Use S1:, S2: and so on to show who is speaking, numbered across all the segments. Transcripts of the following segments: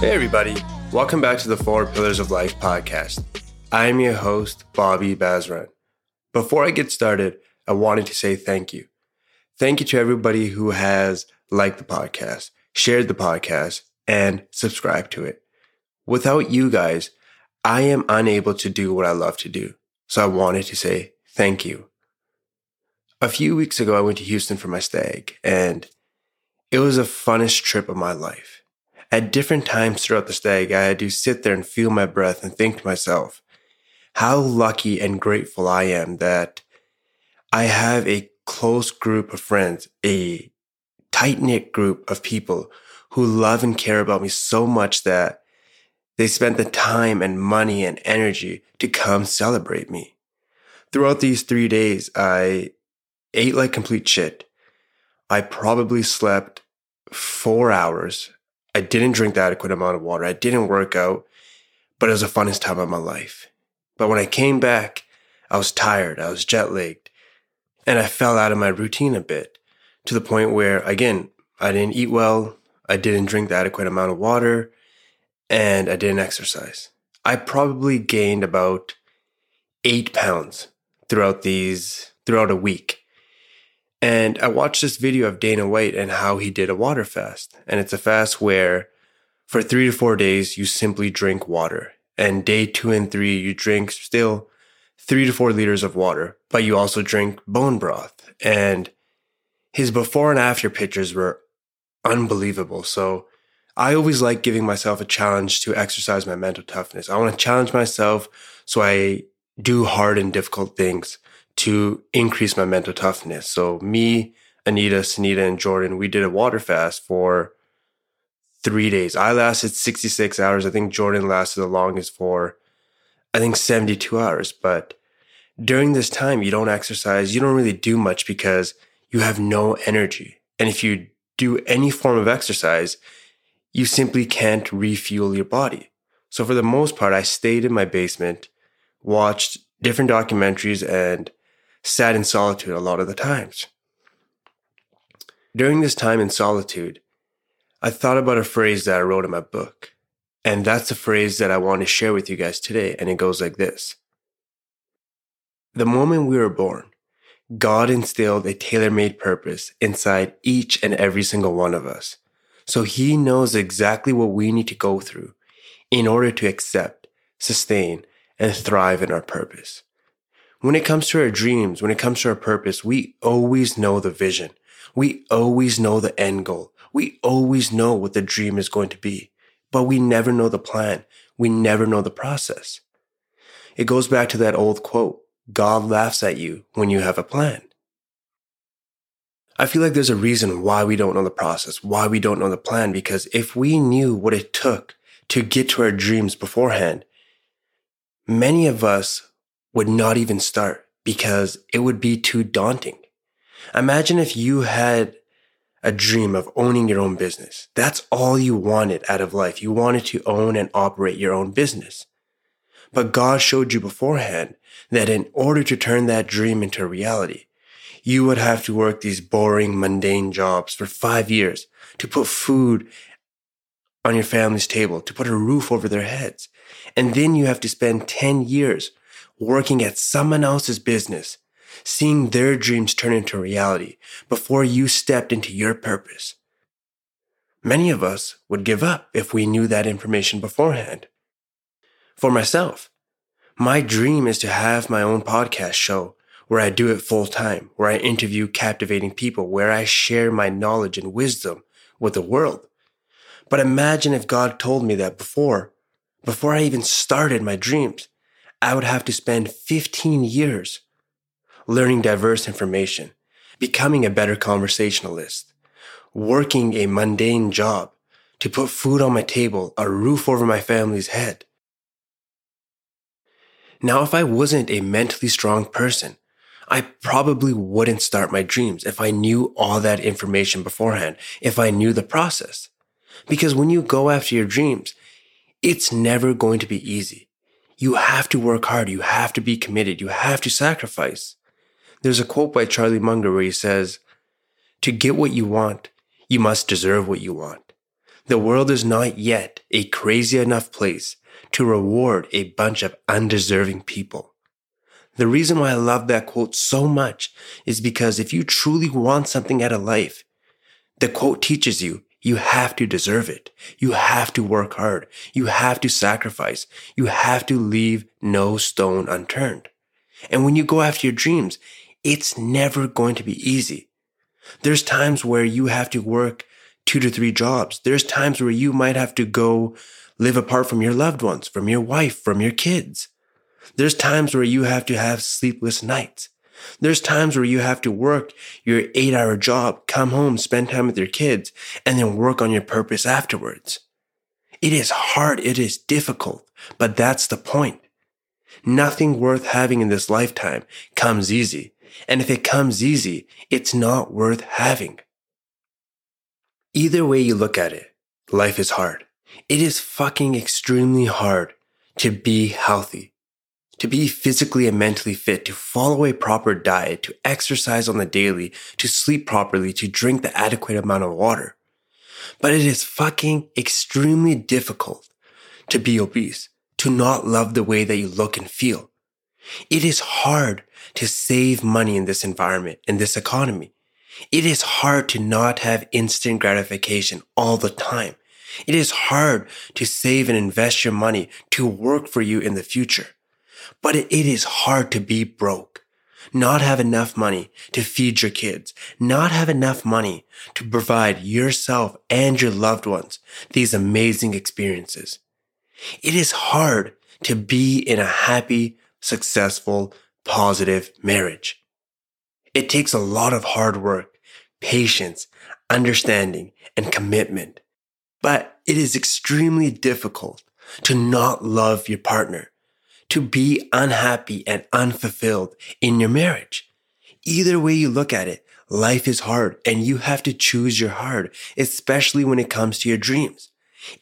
S1: Hey, everybody. Welcome back to the Four Pillars of Life podcast. I'm your host, Bobby Bazran. Before I get started, I wanted to say thank you. Thank you to everybody who has liked the podcast, shared the podcast, and subscribed to it. Without you guys, I am unable to do what I love to do. So I wanted to say thank you. A few weeks ago, I went to Houston for my stag, and it was the funnest trip of my life. At different times throughout the stag, I had to sit there and feel my breath and think to myself, how lucky and grateful I am that I have a close group of friends, a tight knit group of people who love and care about me so much that they spent the time and money and energy to come celebrate me. Throughout these three days, I ate like complete shit. I probably slept four hours. I didn't drink the adequate amount of water. I didn't work out, but it was the funnest time of my life. But when I came back, I was tired. I was jet lagged and I fell out of my routine a bit to the point where, again, I didn't eat well. I didn't drink the adequate amount of water and I didn't exercise. I probably gained about eight pounds throughout these, throughout a week. And I watched this video of Dana White and how he did a water fast. And it's a fast where for three to four days, you simply drink water and day two and three, you drink still three to four liters of water, but you also drink bone broth. And his before and after pictures were unbelievable. So I always like giving myself a challenge to exercise my mental toughness. I want to challenge myself so I do hard and difficult things to increase my mental toughness. So me, Anita, Sunita, and Jordan, we did a water fast for three days. I lasted 66 hours. I think Jordan lasted the longest for, I think, 72 hours. But during this time, you don't exercise. You don't really do much because you have no energy. And if you do any form of exercise, you simply can't refuel your body. So for the most part, I stayed in my basement, watched different documentaries and sat in solitude a lot of the times. During this time in solitude, I thought about a phrase that I wrote in my book. And that's a phrase that I want to share with you guys today. And it goes like this The moment we were born, God instilled a tailor made purpose inside each and every single one of us. So he knows exactly what we need to go through in order to accept, sustain, and thrive in our purpose. When it comes to our dreams, when it comes to our purpose, we always know the vision. We always know the end goal. We always know what the dream is going to be, but we never know the plan. We never know the process. It goes back to that old quote God laughs at you when you have a plan. I feel like there's a reason why we don't know the process, why we don't know the plan, because if we knew what it took to get to our dreams beforehand, many of us would not even start because it would be too daunting. Imagine if you had a dream of owning your own business. That's all you wanted out of life. You wanted to own and operate your own business. But God showed you beforehand that in order to turn that dream into reality, you would have to work these boring, mundane jobs for five years to put food on your family's table, to put a roof over their heads. And then you have to spend 10 years working at someone else's business seeing their dreams turn into reality before you stepped into your purpose. Many of us would give up if we knew that information beforehand. For myself, my dream is to have my own podcast show where I do it full time, where I interview captivating people, where I share my knowledge and wisdom with the world. But imagine if God told me that before, before I even started my dreams, I would have to spend 15 years learning diverse information, becoming a better conversationalist, working a mundane job to put food on my table, a roof over my family's head. Now, if I wasn't a mentally strong person, I probably wouldn't start my dreams if I knew all that information beforehand, if I knew the process. Because when you go after your dreams, it's never going to be easy. You have to work hard. You have to be committed. You have to sacrifice. There's a quote by Charlie Munger where he says, To get what you want, you must deserve what you want. The world is not yet a crazy enough place to reward a bunch of undeserving people. The reason why I love that quote so much is because if you truly want something out of life, the quote teaches you you have to deserve it. You have to work hard. You have to sacrifice. You have to leave no stone unturned. And when you go after your dreams, it's never going to be easy. There's times where you have to work two to three jobs. There's times where you might have to go live apart from your loved ones, from your wife, from your kids. There's times where you have to have sleepless nights. There's times where you have to work your eight hour job, come home, spend time with your kids, and then work on your purpose afterwards. It is hard. It is difficult, but that's the point. Nothing worth having in this lifetime comes easy. And if it comes easy, it's not worth having. Either way you look at it, life is hard. It is fucking extremely hard to be healthy, to be physically and mentally fit, to follow a proper diet, to exercise on the daily, to sleep properly, to drink the adequate amount of water. But it is fucking extremely difficult to be obese, to not love the way that you look and feel. It is hard to save money in this environment, in this economy. It is hard to not have instant gratification all the time. It is hard to save and invest your money to work for you in the future. But it is hard to be broke, not have enough money to feed your kids, not have enough money to provide yourself and your loved ones these amazing experiences. It is hard to be in a happy, successful, positive marriage. It takes a lot of hard work, patience, understanding, and commitment. But it is extremely difficult to not love your partner to be unhappy and unfulfilled in your marriage. Either way you look at it, life is hard and you have to choose your hard, especially when it comes to your dreams.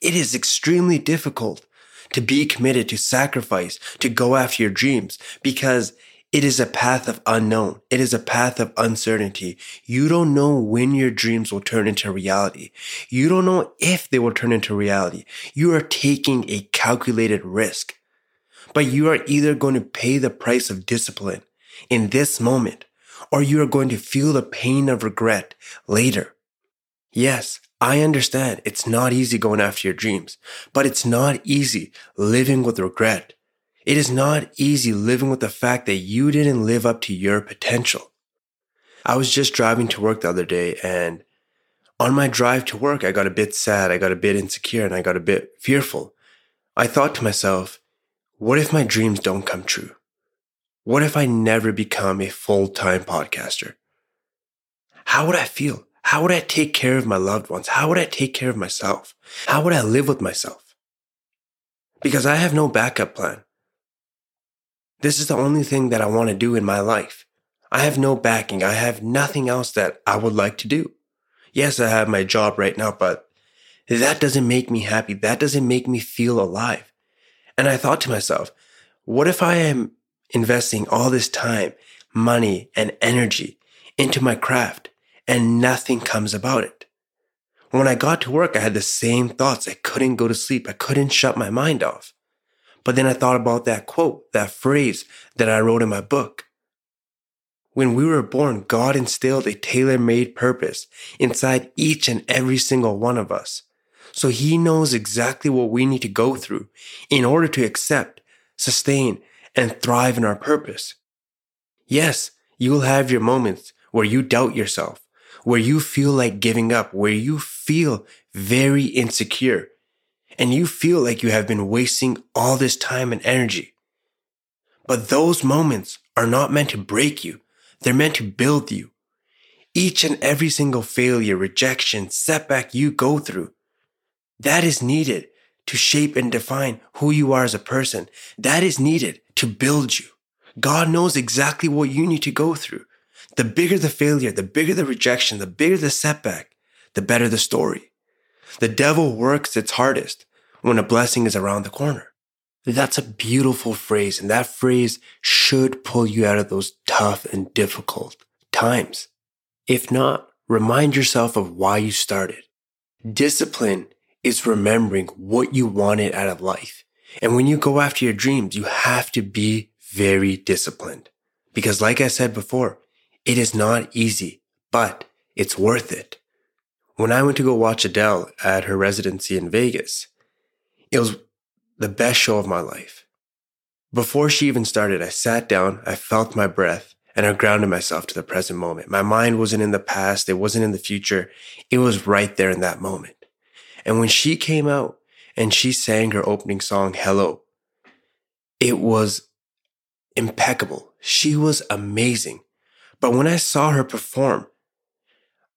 S1: It is extremely difficult to be committed to sacrifice, to go after your dreams because it is a path of unknown. It is a path of uncertainty. You don't know when your dreams will turn into reality. You don't know if they will turn into reality. You are taking a calculated risk. But you are either going to pay the price of discipline in this moment, or you are going to feel the pain of regret later. Yes, I understand it's not easy going after your dreams, but it's not easy living with regret. It is not easy living with the fact that you didn't live up to your potential. I was just driving to work the other day and on my drive to work, I got a bit sad, I got a bit insecure, and I got a bit fearful. I thought to myself, what if my dreams don't come true? What if I never become a full time podcaster? How would I feel? How would I take care of my loved ones? How would I take care of myself? How would I live with myself? Because I have no backup plan. This is the only thing that I want to do in my life. I have no backing. I have nothing else that I would like to do. Yes, I have my job right now, but that doesn't make me happy. That doesn't make me feel alive. And I thought to myself, what if I am investing all this time, money, and energy into my craft and nothing comes about it? When I got to work, I had the same thoughts. I couldn't go to sleep. I couldn't shut my mind off. But then I thought about that quote, that phrase that I wrote in my book. When we were born, God instilled a tailor made purpose inside each and every single one of us. So he knows exactly what we need to go through in order to accept, sustain, and thrive in our purpose. Yes, you will have your moments where you doubt yourself, where you feel like giving up, where you feel very insecure, and you feel like you have been wasting all this time and energy. But those moments are not meant to break you. They're meant to build you. Each and every single failure, rejection, setback you go through that is needed to shape and define who you are as a person. That is needed to build you. God knows exactly what you need to go through. The bigger the failure, the bigger the rejection, the bigger the setback, the better the story. The devil works its hardest when a blessing is around the corner. That's a beautiful phrase, and that phrase should pull you out of those tough and difficult times. If not, remind yourself of why you started. Discipline is remembering what you wanted out of life. And when you go after your dreams, you have to be very disciplined. Because like I said before, it is not easy, but it's worth it. When I went to go watch Adele at her residency in Vegas, it was the best show of my life. Before she even started, I sat down, I felt my breath, and I grounded myself to the present moment. My mind wasn't in the past, it wasn't in the future, it was right there in that moment. And when she came out and she sang her opening song, Hello, it was impeccable. She was amazing. But when I saw her perform,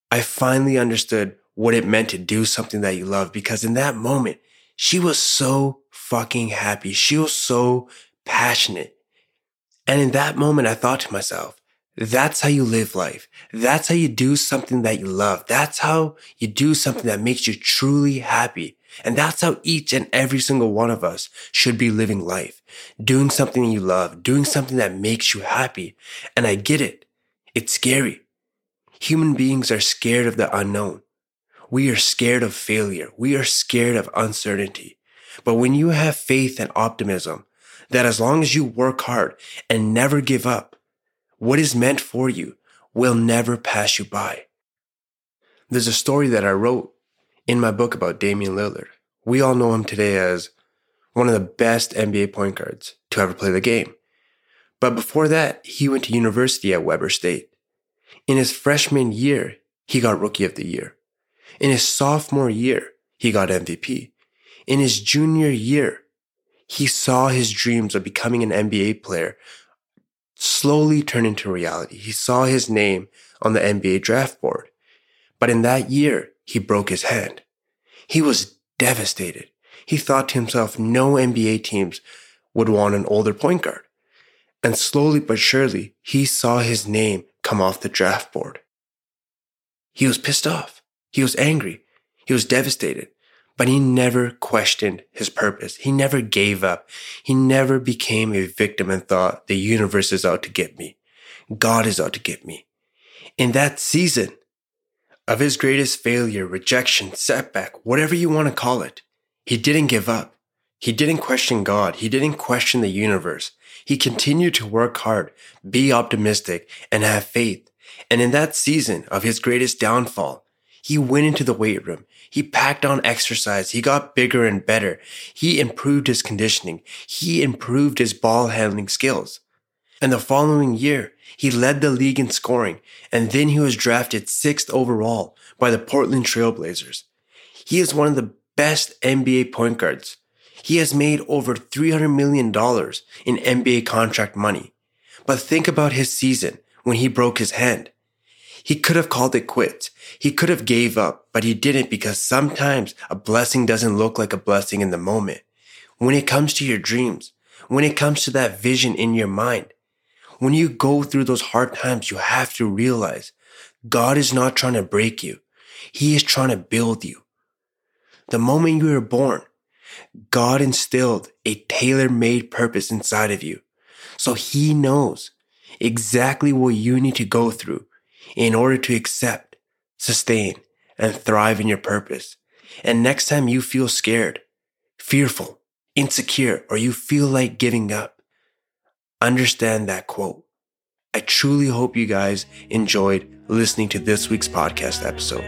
S1: I finally understood what it meant to do something that you love because in that moment, she was so fucking happy. She was so passionate. And in that moment, I thought to myself, that's how you live life. That's how you do something that you love. That's how you do something that makes you truly happy. And that's how each and every single one of us should be living life. Doing something you love, doing something that makes you happy. And I get it. It's scary. Human beings are scared of the unknown. We are scared of failure. We are scared of uncertainty. But when you have faith and optimism that as long as you work hard and never give up, what is meant for you will never pass you by. There's a story that I wrote in my book about Damian Lillard. We all know him today as one of the best NBA point guards to ever play the game. But before that, he went to university at Weber State. In his freshman year, he got Rookie of the Year. In his sophomore year, he got MVP. In his junior year, he saw his dreams of becoming an NBA player slowly turn into reality. He saw his name on the NBA draft board. But in that year, he broke his hand. He was devastated. He thought to himself, no NBA teams would want an older point guard. And slowly but surely, he saw his name come off the draft board. He was pissed off. He was angry. He was devastated. But he never questioned his purpose. He never gave up. He never became a victim and thought the universe is out to get me. God is out to get me. In that season of his greatest failure, rejection, setback, whatever you want to call it, he didn't give up. He didn't question God. He didn't question the universe. He continued to work hard, be optimistic, and have faith. And in that season of his greatest downfall, he went into the weight room. He packed on exercise. He got bigger and better. He improved his conditioning. He improved his ball handling skills. And the following year, he led the league in scoring, and then he was drafted sixth overall by the Portland Trailblazers. He is one of the best NBA point guards. He has made over $300 million in NBA contract money. But think about his season when he broke his hand. He could have called it quits. He could have gave up, but he didn't because sometimes a blessing doesn't look like a blessing in the moment. When it comes to your dreams, when it comes to that vision in your mind, when you go through those hard times, you have to realize God is not trying to break you. He is trying to build you. The moment you were born, God instilled a tailor-made purpose inside of you. So he knows exactly what you need to go through in order to accept, sustain, and thrive in your purpose. And next time you feel scared, fearful, insecure, or you feel like giving up, understand that quote. I truly hope you guys enjoyed listening to this week's podcast episode.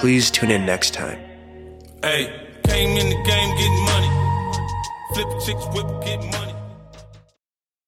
S1: Please tune in next time.
S2: Hey, came in the game getting money. Flip chicks, whip, get money.